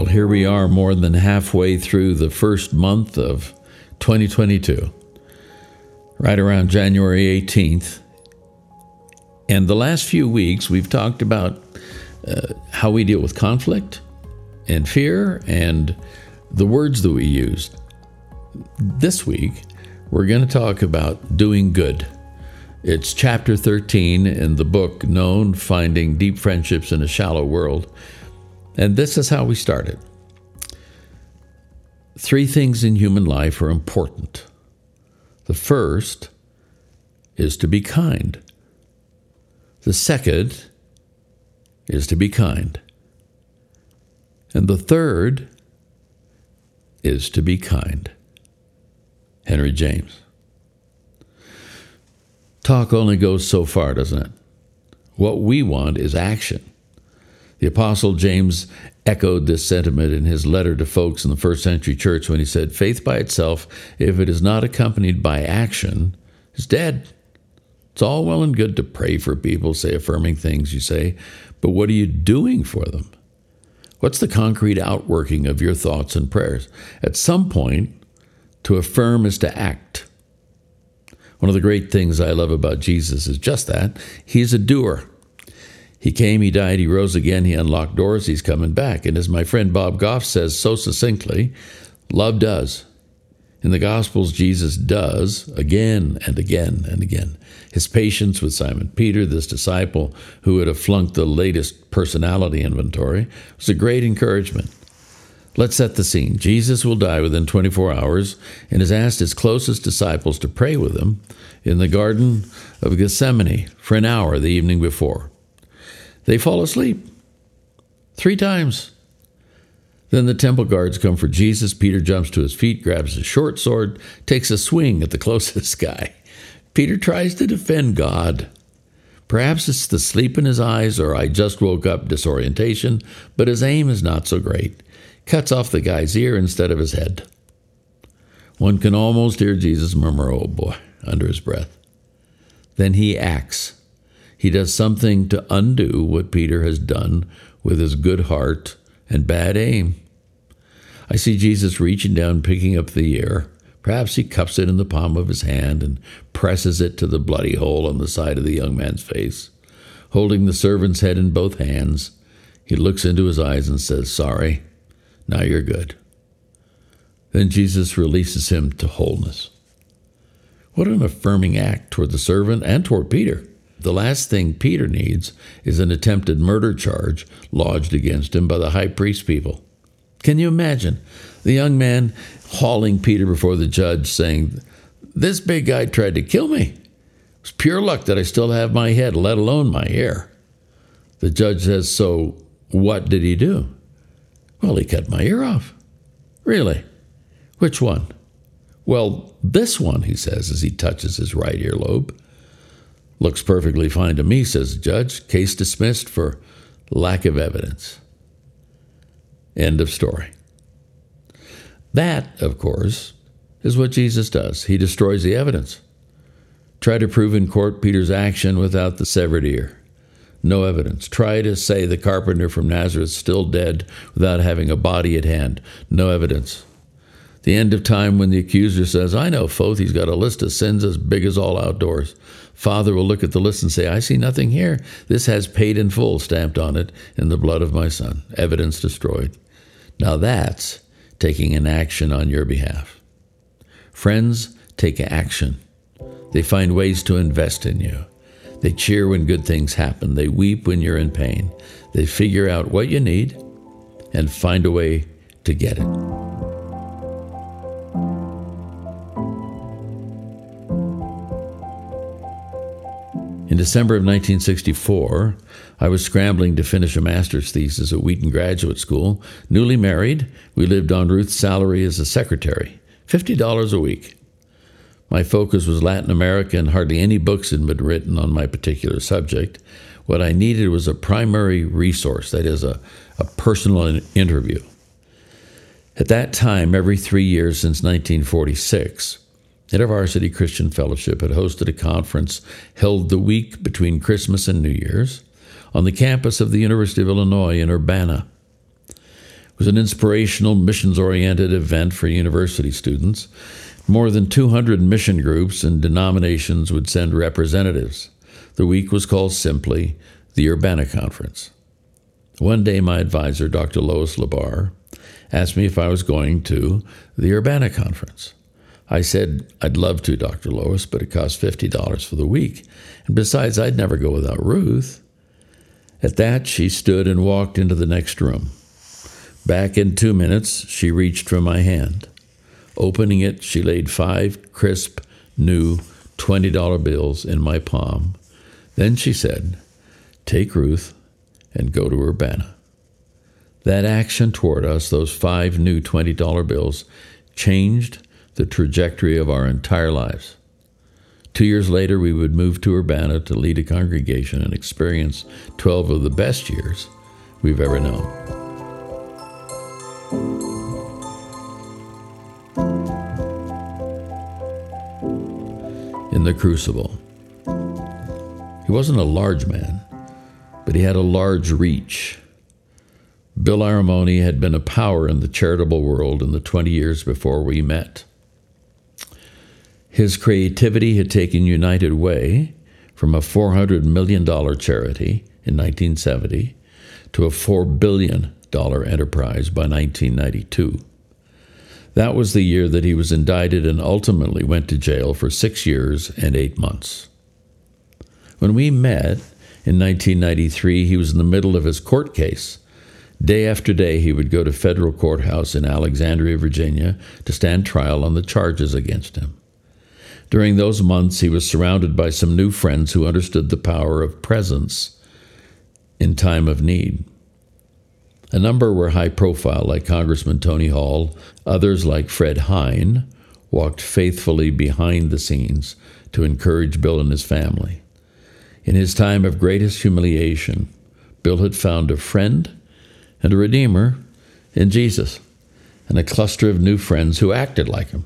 Well, here we are, more than halfway through the first month of 2022, right around January 18th. And the last few weeks, we've talked about uh, how we deal with conflict and fear and the words that we use. This week, we're going to talk about doing good. It's chapter 13 in the book known Finding Deep Friendships in a Shallow World. And this is how we started. Three things in human life are important. The first is to be kind. The second is to be kind. And the third is to be kind. Henry James. Talk only goes so far, doesn't it? What we want is action. The Apostle James echoed this sentiment in his letter to folks in the first century church when he said, Faith by itself, if it is not accompanied by action, is dead. It's all well and good to pray for people, say affirming things you say, but what are you doing for them? What's the concrete outworking of your thoughts and prayers? At some point, to affirm is to act. One of the great things I love about Jesus is just that. He's a doer. He came, he died, he rose again, he unlocked doors, he's coming back. And as my friend Bob Goff says so succinctly, love does. In the Gospels, Jesus does again and again and again. His patience with Simon Peter, this disciple who would have flunked the latest personality inventory, was a great encouragement. Let's set the scene. Jesus will die within 24 hours and has asked his closest disciples to pray with him in the Garden of Gethsemane for an hour the evening before. They fall asleep three times. Then the temple guards come for Jesus. Peter jumps to his feet, grabs a short sword, takes a swing at the closest guy. Peter tries to defend God. Perhaps it's the sleep in his eyes or I just woke up disorientation, but his aim is not so great. Cuts off the guy's ear instead of his head. One can almost hear Jesus murmur, Oh boy, under his breath. Then he acts. He does something to undo what Peter has done with his good heart and bad aim. I see Jesus reaching down, picking up the ear. Perhaps he cups it in the palm of his hand and presses it to the bloody hole on the side of the young man's face. Holding the servant's head in both hands, he looks into his eyes and says, Sorry, now you're good. Then Jesus releases him to wholeness. What an affirming act toward the servant and toward Peter. The last thing Peter needs is an attempted murder charge lodged against him by the high priest people. Can you imagine the young man hauling Peter before the judge, saying, This big guy tried to kill me. It's pure luck that I still have my head, let alone my ear. The judge says, So what did he do? Well, he cut my ear off. Really? Which one? Well, this one, he says as he touches his right earlobe. Looks perfectly fine to me, says the judge. Case dismissed for lack of evidence. End of story. That, of course, is what Jesus does. He destroys the evidence. Try to prove in court Peter's action without the severed ear. No evidence. Try to say the carpenter from Nazareth still dead without having a body at hand. No evidence. The end of time when the accuser says, I know Foth, he's got a list of sins as big as all outdoors. Father will look at the list and say, I see nothing here. This has paid in full stamped on it in the blood of my son. Evidence destroyed. Now that's taking an action on your behalf. Friends take action. They find ways to invest in you. They cheer when good things happen. They weep when you're in pain. They figure out what you need and find a way to get it. In December of 1964, I was scrambling to finish a master's thesis at Wheaton Graduate School. Newly married, we lived on Ruth's salary as a secretary, $50 a week. My focus was Latin America, and hardly any books had been written on my particular subject. What I needed was a primary resource, that is, a, a personal interview. At that time, every three years since 1946, InterVarsity Christian Fellowship had hosted a conference held the week between Christmas and New Year's on the campus of the University of Illinois in Urbana. It was an inspirational, missions oriented event for university students. More than 200 mission groups and denominations would send representatives. The week was called simply the Urbana Conference. One day, my advisor, Dr. Lois LeBar, asked me if I was going to the Urbana Conference. I said, I'd love to, Dr. Lois, but it costs $50 for the week. And besides, I'd never go without Ruth. At that, she stood and walked into the next room. Back in two minutes, she reached for my hand. Opening it, she laid five crisp, new $20 bills in my palm. Then she said, Take Ruth and go to Urbana. That action toward us, those five new $20 bills, changed the trajectory of our entire lives. Two years later, we would move to Urbana to lead a congregation and experience 12 of the best years we've ever known. In the crucible. He wasn't a large man, but he had a large reach. Bill Aramony had been a power in the charitable world in the 20 years before we met. His creativity had taken United Way from a $400 million charity in 1970 to a $4 billion enterprise by 1992. That was the year that he was indicted and ultimately went to jail for six years and eight months. When we met in 1993, he was in the middle of his court case. Day after day, he would go to federal courthouse in Alexandria, Virginia, to stand trial on the charges against him. During those months, he was surrounded by some new friends who understood the power of presence in time of need. A number were high profile, like Congressman Tony Hall. Others, like Fred Hein, walked faithfully behind the scenes to encourage Bill and his family. In his time of greatest humiliation, Bill had found a friend and a redeemer in Jesus and a cluster of new friends who acted like him.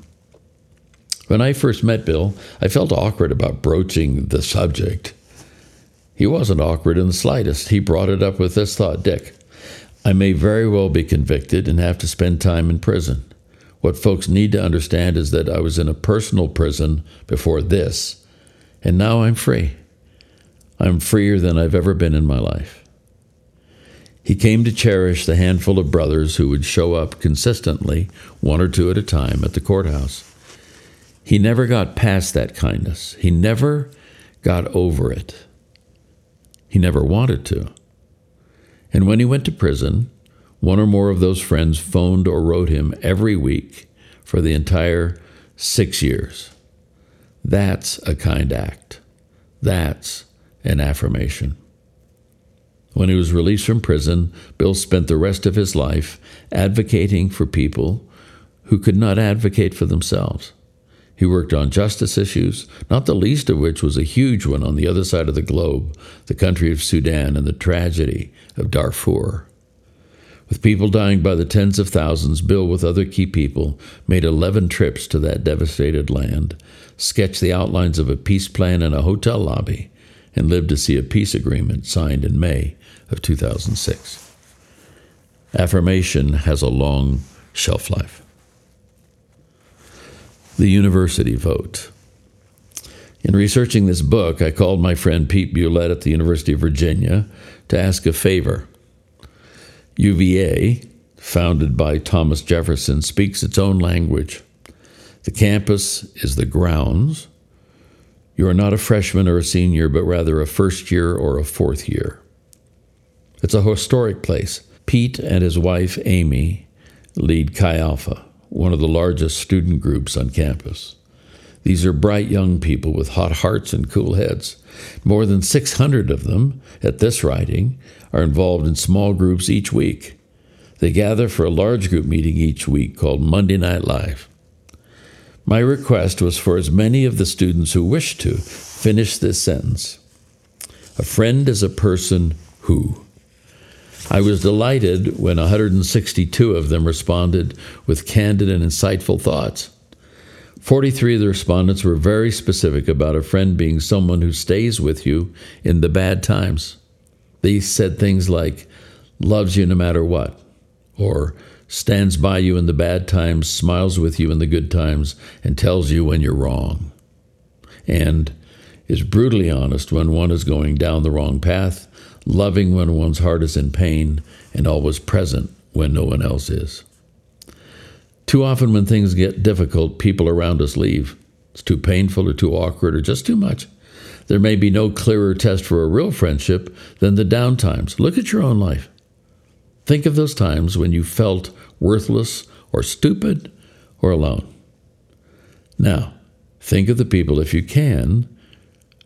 When I first met Bill, I felt awkward about broaching the subject. He wasn't awkward in the slightest. He brought it up with this thought Dick, I may very well be convicted and have to spend time in prison. What folks need to understand is that I was in a personal prison before this, and now I'm free. I'm freer than I've ever been in my life. He came to cherish the handful of brothers who would show up consistently, one or two at a time, at the courthouse. He never got past that kindness. He never got over it. He never wanted to. And when he went to prison, one or more of those friends phoned or wrote him every week for the entire six years. That's a kind act. That's an affirmation. When he was released from prison, Bill spent the rest of his life advocating for people who could not advocate for themselves. He worked on justice issues, not the least of which was a huge one on the other side of the globe the country of Sudan and the tragedy of Darfur. With people dying by the tens of thousands, Bill, with other key people, made 11 trips to that devastated land, sketched the outlines of a peace plan in a hotel lobby, and lived to see a peace agreement signed in May of 2006. Affirmation has a long shelf life the university vote. In researching this book, I called my friend Pete Bewlett at the University of Virginia to ask a favor. UVA, founded by Thomas Jefferson, speaks its own language. The campus is the grounds. You are not a freshman or a senior, but rather a first year or a fourth year. It's a historic place. Pete and his wife, Amy, lead Chi Alpha one of the largest student groups on campus. These are bright young people with hot hearts and cool heads. More than 600 of them, at this writing, are involved in small groups each week. They gather for a large group meeting each week called Monday Night Live. My request was for as many of the students who wish to finish this sentence A friend is a person who. I was delighted when 162 of them responded with candid and insightful thoughts. 43 of the respondents were very specific about a friend being someone who stays with you in the bad times. They said things like, loves you no matter what, or stands by you in the bad times, smiles with you in the good times, and tells you when you're wrong, and is brutally honest when one is going down the wrong path, loving when one's heart is in pain, and always present when no one else is. Too often, when things get difficult, people around us leave. It's too painful or too awkward or just too much. There may be no clearer test for a real friendship than the downtimes. Look at your own life. Think of those times when you felt worthless or stupid or alone. Now, think of the people, if you can,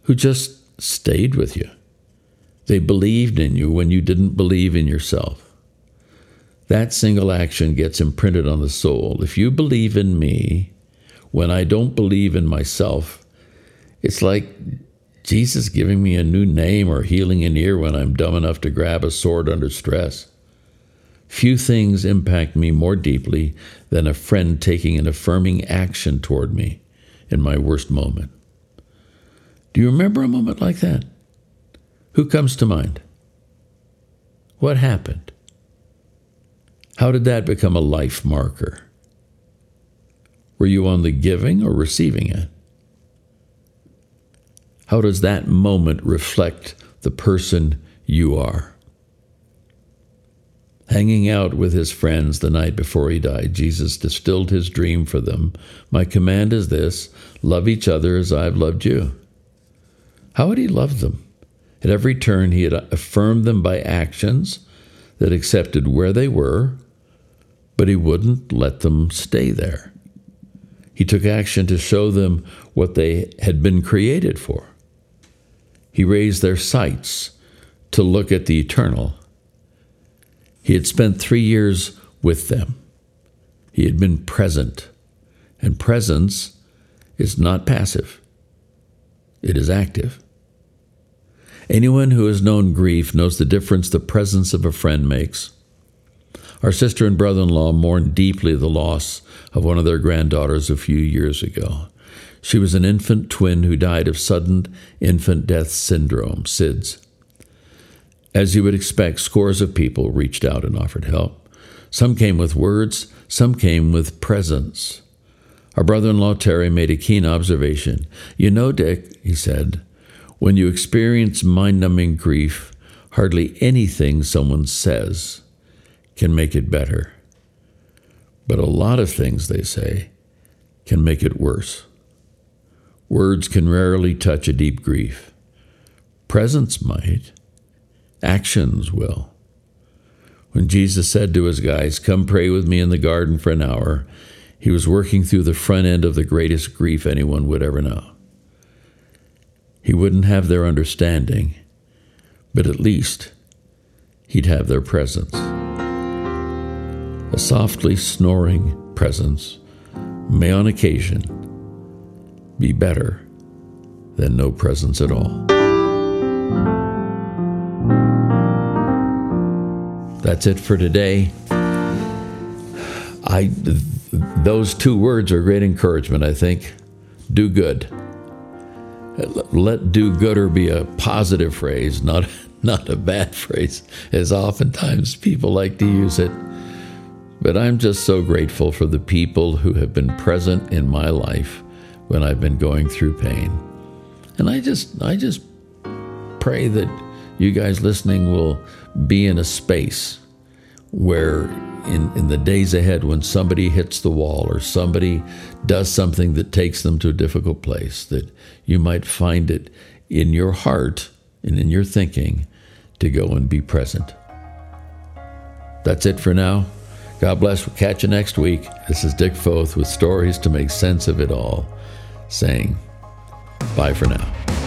who just stayed with you. They believed in you when you didn't believe in yourself. That single action gets imprinted on the soul. If you believe in me when I don't believe in myself, it's like Jesus giving me a new name or healing an ear when I'm dumb enough to grab a sword under stress. Few things impact me more deeply than a friend taking an affirming action toward me in my worst moment. Do you remember a moment like that? Who comes to mind? What happened? How did that become a life marker? Were you on the giving or receiving it? How does that moment reflect the person you are? Hanging out with his friends the night before he died, Jesus distilled his dream for them. My command is this love each other as I've loved you. How had he loved them? At every turn, he had affirmed them by actions that accepted where they were, but he wouldn't let them stay there. He took action to show them what they had been created for. He raised their sights to look at the eternal he had spent three years with them. He had been present. And presence is not passive, it is active. Anyone who has known grief knows the difference the presence of a friend makes. Our sister and brother in law mourned deeply the loss of one of their granddaughters a few years ago. She was an infant twin who died of sudden infant death syndrome, SIDS. As you would expect, scores of people reached out and offered help. Some came with words, some came with presence. Our brother in law Terry made a keen observation. You know, Dick, he said, when you experience mind numbing grief, hardly anything someone says can make it better. But a lot of things they say can make it worse. Words can rarely touch a deep grief. Presence might. Actions will. When Jesus said to his guys, Come pray with me in the garden for an hour, he was working through the front end of the greatest grief anyone would ever know. He wouldn't have their understanding, but at least he'd have their presence. A softly snoring presence may on occasion be better than no presence at all. That's it for today. I those two words are great encouragement, I think. Do good. Let do gooder be a positive phrase, not not a bad phrase, as oftentimes people like to use it. But I'm just so grateful for the people who have been present in my life when I've been going through pain. And I just I just pray that you guys listening will be in a space where in, in the days ahead when somebody hits the wall or somebody does something that takes them to a difficult place, that you might find it in your heart and in your thinking to go and be present. That's it for now. God bless. We'll catch you next week. This is Dick Foth with stories to make sense of it all, saying bye for now.